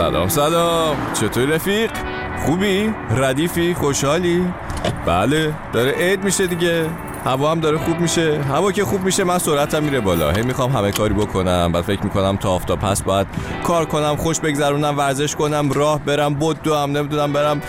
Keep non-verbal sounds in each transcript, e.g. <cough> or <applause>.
سلام سلام چطوری رفیق؟ خوبی؟ ردیفی؟ خوشحالی؟ بله داره عید میشه دیگه هوا هم داره خوب میشه هوا که خوب میشه من سرعتم میره بالا هی می‌خوام همه کاری بکنم بعد فکر می‌کنم تا آفتاب پس باید کار کنم خوش بگذرونم ورزش کنم راه برم بود دو هم نمی‌دونم برم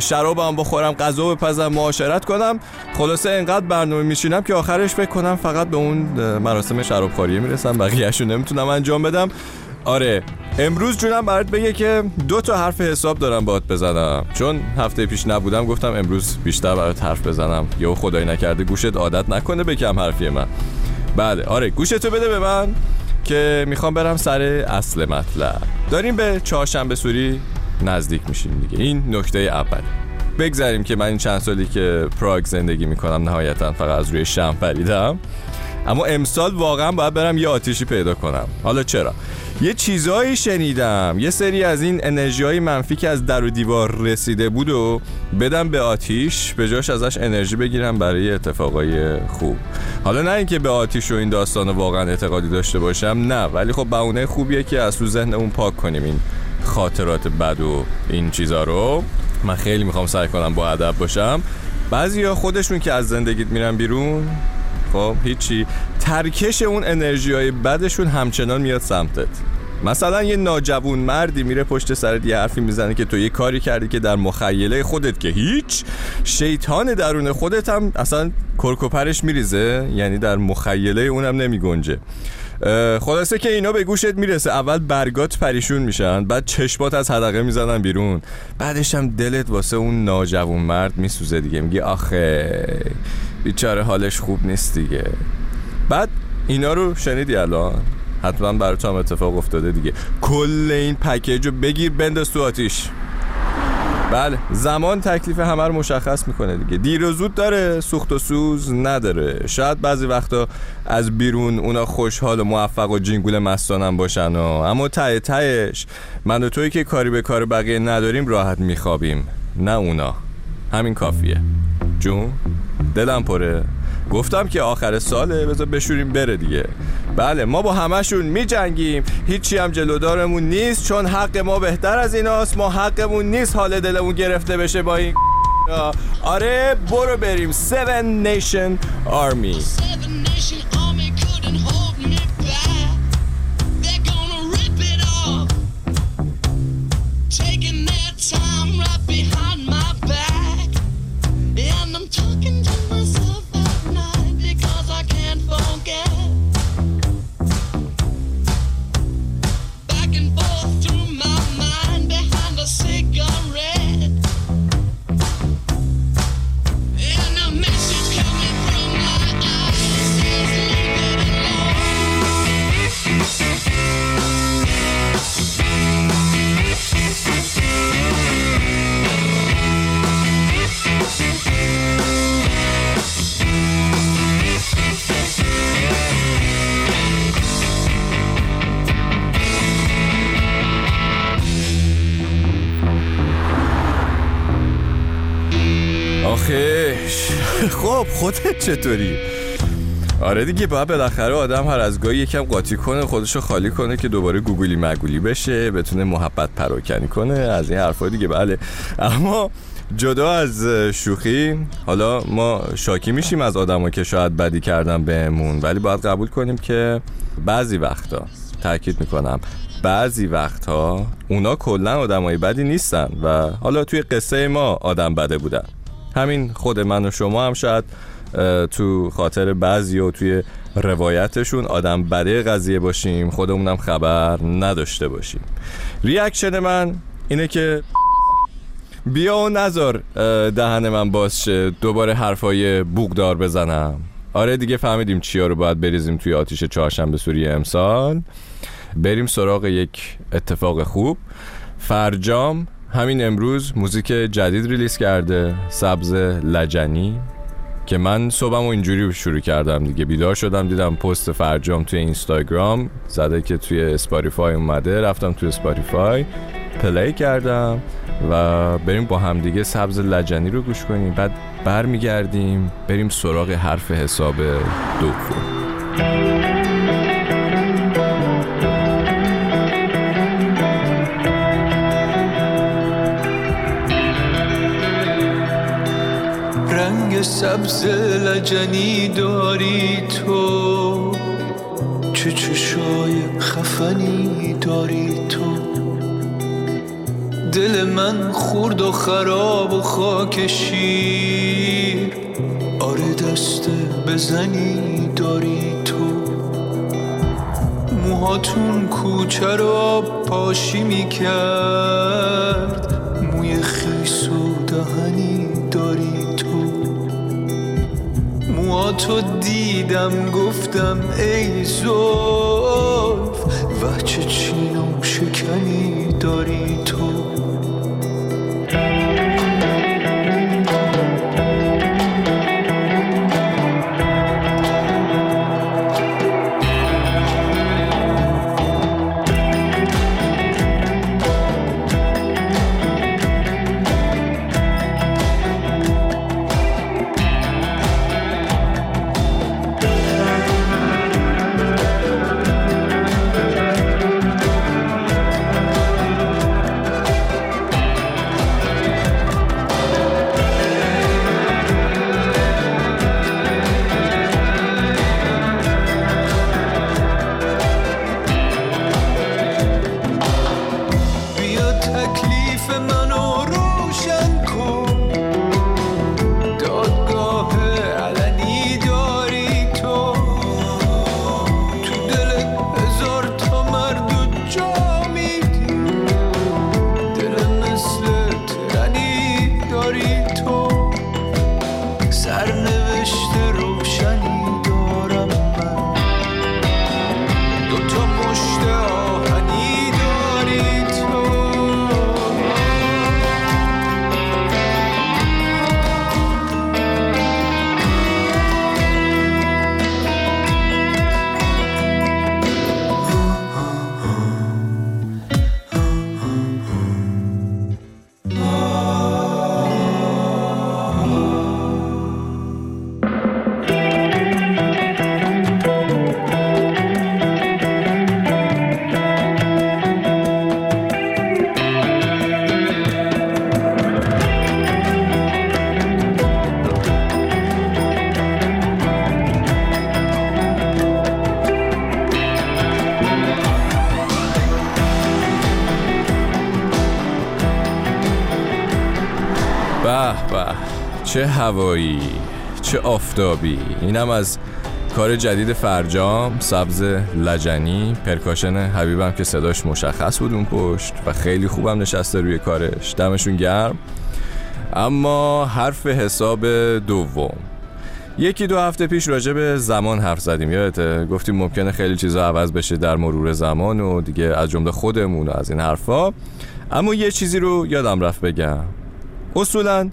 شرابم بخورم غذا بپزم معاشرت کنم خلاصه انقدر برنامه میشینم که آخرش فکر فقط به اون مراسم شرابخوری می‌رسم بقیه‌اشو نمی‌تونم انجام بدم آره امروز جونم برات بگه که دو تا حرف حساب دارم باهات بزنم. چون هفته پیش نبودم گفتم امروز بیشتر برات حرف بزنم. یا خدای نکرده گوشت عادت نکنه به کم حرفی من. بله آره گوشتو بده به من که می‌خوام برم سر اصل مطلب. داریم به چهارشنبه سوری نزدیک میشیم دیگه. این نکته اول بگذاریم که من این چند سالی که پراگ زندگی می‌کنم نهایتا فقط از روی شم پریدم اما امسال واقعا باید برم یه آتیشی پیدا کنم. حالا چرا؟ یه چیزایی شنیدم. یه سری از این انرژی های منفی که از در و دیوار رسیده بود و بدم به آتیش به جاش ازش انرژی بگیرم برای اتفاقای خوب. حالا نه اینکه به آتیش و این داستان واقعا اعتقادی داشته باشم نه. ولی خب بهونه خوبیه که از تو ذهنمون پاک کنیم این خاطرات بد و این چیزا رو. من خیلی می‌خوام سعی کنم با ادب باشم. بعضیا خودشون که از زندگیت میرن بیرون خب هیچی. ترکش اون انرژی های بدشون همچنان میاد سمتت. مثلا یه ناجوون مردی میره پشت سرت یه حرفی می‌زنه که تو یه کاری کردی که در مخیله خودت که هیچ. شیطان درون خودت هم اصلا کرکوپرش میریزه یعنی در مخیله اونم نمیگنجه. خلاصه که اینا به گوشت می‌رسه. اول برگات پریشون میشن بعد چشمات از حدقه می‌زنن بیرون. بعدش هم دلت واسه اون ناجوون مرد میسوزه دیگه. میگی آخه بیچاره حالش خوب نیست دیگه. بعد اینا رو شنیدی الان؟ حتما برای هم اتفاق افتاده دیگه. کل این پکیج رو بگیر بنداز تو آتیش. بله زمان تکلیف همه رو مشخص می‌کنه دیگه. دیر و زود داره سوخت و سوز نداره. شاید بعضی وقتا از بیرون اونا خوشحال و موفق و جینگول مستانم باشن و اما ته تهش من و توی که کاری به کار بقیه نداریم راحت میخوابیم. نه اونا. همین کافیه. جون؟ دلم پره. گفتم که آخر ساله بذار بشوریم بره دیگه. بله ما با همشون می جنگیم هیچی هم جلودارمون نیست چون حق ما بهتر از ایناست. ما حقمون نیست حال دلمون گرفته بشه با این <laughs> آره برو بریم. Seven Nation Army. خب خودت چطوری؟ آره دیگه باید بالاخره آدم هر از گاهی یکم قاطی کنه خودشو خالی کنه که دوباره گوگلی مگولی بشه بتونه محبت پراکنی کنه از این حرفا دیگه بله اما جدا از شوخی حالا ما شاکی میشیم از آدما که شاید بدی کردن بهمون ولی باید قبول کنیم که بعضی وقتا تاکید می‌کنم بعضی وقتها اونا کلا آدمای بدی نیستن و حالا توی قصه ما آدم بده بودن همین خود من و شما هم شاید تو خاطر بعضی و توی روایتشون آدم بده قضیه باشیم خودمونم خبر نداشته باشیم. ریاکشن من اینه که بیا و نزار دهن من باز شه دوباره حرفای بوگدار بزنم. آره دیگه فهمیدیم چیا رو باید بریزیم توی آتیش چهارشنبه سوری امسال. بریم سراغ یک اتفاق خوب. فرجام همین امروز موزیک جدید release کرده سبز لجنی که من صبحم اینجوری شروع کردم دیگه. بیدار شدم دیدم پست فرجام توی اینستاگرام زده که توی اسپاتیفای اومده. رفتم توی اسپاتیفای play کردم و بریم با همدیگه سبز لجنی رو گوش کنیم. بعد برمیگردیم بریم سراغ حرف حساب دوم. سبز لجنی داری تو؟ چه چشای خفنی داری تو؟ دل من خورد و خراب و خاک شیر آره دست بزنی داری تو. موهاتون کوچه رو پاشی می‌کرد. موهاتو دیدم گفتم ای زلف و چه چین و شکنی داری تو. هوایی چه آفتابی. اینم از کار جدید فرجام سبز لجنی پرکاشن حبیبم که صداش مشخص بود اون پشت و خیلی خوبم نشسته روی کارش. دمشون گرم. اما حرف حساب دوم. یکی دو هفته پیش راجع به زمان حرف زدیم یادته؟ گفتیم ممکنه خیلی چیزا عوض بشه در مرور زمان و دیگه از جمله خودمون و از این حرفا. اما یه چیزی رو یادم رفت بگم. اصولا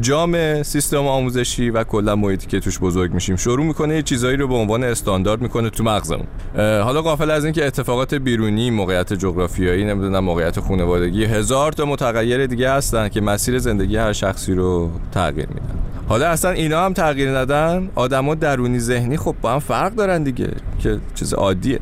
جامعه سیستم آموزشی و کلا محیطی که توش بزرگ میشیم شروع می‌کنه یه چیزایی رو به عنوان استاندارد می‌کنه تو مغزمون. حالا غافل از اینکه اتفاقات بیرونی موقعیت جغرافیایی نمی‌دونم موقعیت خانوادگی هزار تا متغیر دیگه هستن که مسیر زندگی هر شخصی رو تغییر میدن. حالا اصلا اینا هم تغییر ندن آدما درونی ذهنی خب با هم فرق دارن دیگه که چیز عادیه.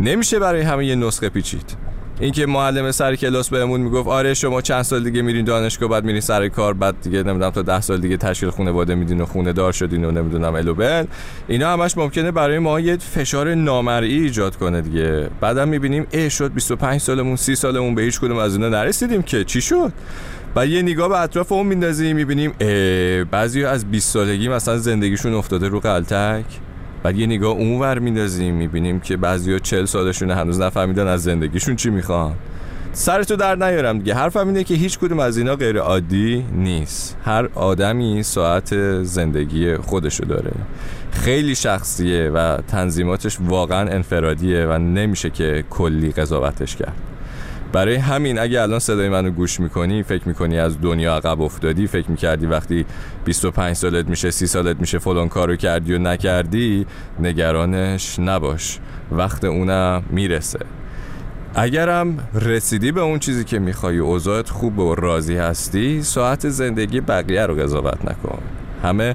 نمیشه برای همه یه نسخه پیچید. اینکه معلم سر کلاس بهمون می‌گفت آره شما چند سال دیگه میرین دانشگاه بعد میرین سر کار بعد دیگه نمی‌دونم تا ده سال دیگه تشکیل خانواده میدین و خونه دار شدین و نمی‌دونم الوبل اینا همش ممکنه برای ما یه فشار نامرئی ایجاد کنه دیگه. بعدم می‌بینیم ای شد 25 سالمون 30 سالمون به هیچ کدوم از اینا نرسیدیم که. چی شد؟ و یه نگاه به اطراف اون میندازیم می‌بینیم بعضی از 20 سالگی مثلا زندگیشون افتاده رو قلتک. بعد یه نگاه اونور میندازیم می‌بینیم که بعضیا چل سالشونه هنوز نفهمیدن از زندگیشون چی می‌خوان. سرتو در نیارم دیگه. حرفم اینه که هیچ کدوم از اینا غیر عادی نیست. هر آدمی ساعت زندگی خودشو داره. خیلی شخصیه و تنظیماتش واقعا انفرادیه و نمیشه که کلی قضاوتش کرد. برای همین اگه الان صدای منو گوش می‌کنی فکر می‌کنی از دنیا عقب افتادی فکر می‌کردی وقتی 25 سالت میشه 30 سالت میشه فلان کارو کردی و نکردی نگرانش نباش. وقت اونم می‌رسه. اگرم رسیدی به اون چیزی که می‌خوای اوضاعت خوب و راضی هستی ساعت زندگی بقیه رو قضاوت نکن. همه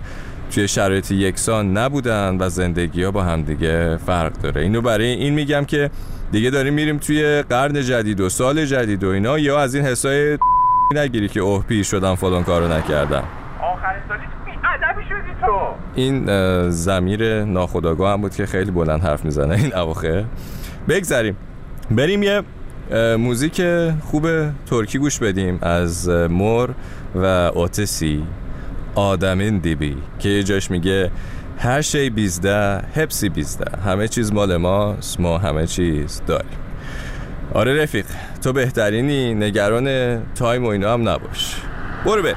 توی شرایط یکسان نبودن و زندگی ها با همدیگه فرق داره. اینو برای این میگم که دیگه داریم میریم توی قرن جدید و سال جدید و اینا. یا از این حسای <laughs> نگیری که اوه پیر شدم فلان کارو نکردم. آخرین سالی شدی تو؟ این زمیر ناخداگاه هم بود که خیلی بلند حرف می‌زنه این اواخر. بگذریم. بریم یه موزیک خوب ترکی گوش بدیم از مور و اوتسی آدمین دیبی که یه جاش میگه هر شی بیزده هپسی بیزده. همه چیز مال ماست ما همه چیز داریم. آره رفیق تو بهترینی نگران تایم و اینا هم نباش. برو به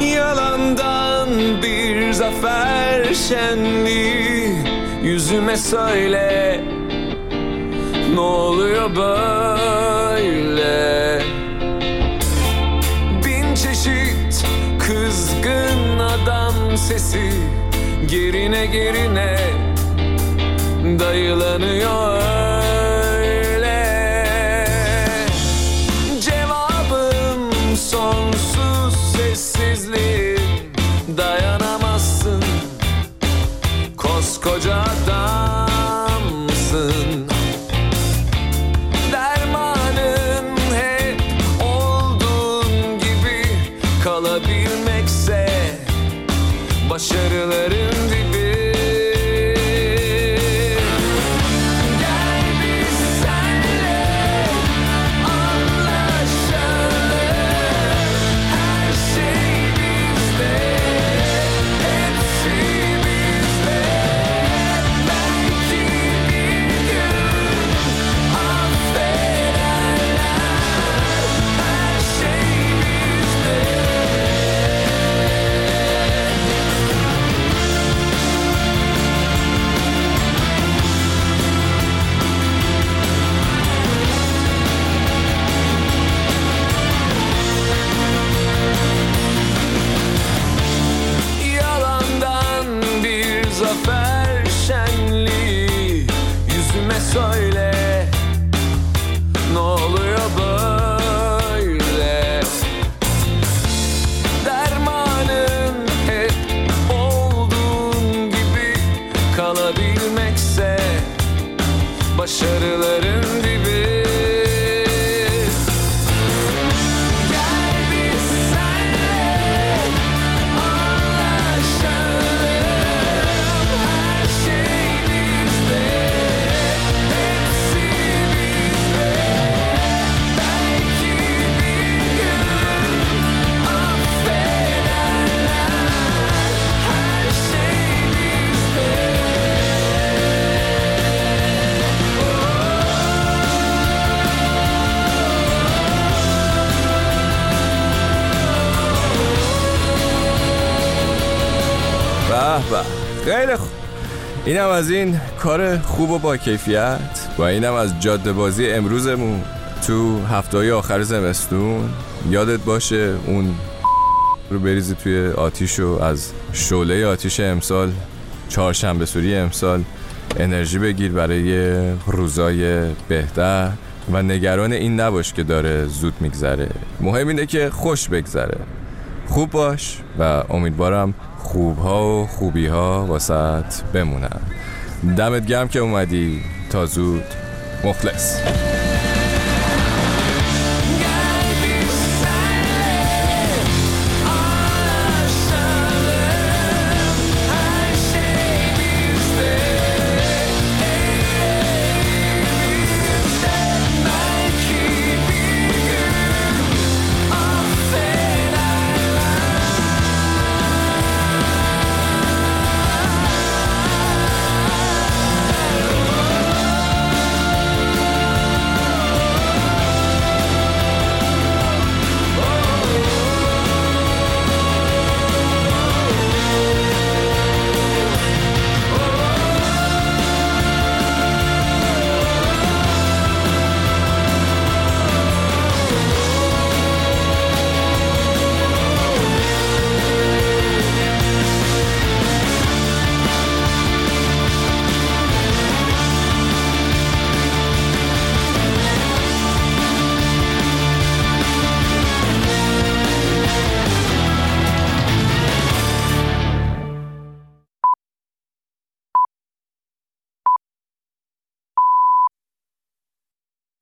Yalandan bir zafer şenliği Yüzüme söyle Ne oluyor böyle Gerine gerine dayılanıyor öyle. Cevabım sonsuz sessizliğim Dayanamazsın. Koskoca adamsın. Dermanın hep olduğun gibi kalabilir. Başarılarım. خیلی خوب اینم از این کار خوب و با کیفیت و اینم از جاده بازی امروزمون تو هفته آخر زمستون. یادت باشه اون رو بریزی توی آتیش و از شعله آتیش امسال چهارشنبه سوری امسال انرژی بگیر برای روزای بهتر و نگران این نباش که داره زود میگذره. مهم اینه که خوش بگذره. خوب باش و امیدوارم خوبها و خوبی ها واسط بمونن. دمت گرم که اومدی. تا زود. مخلص.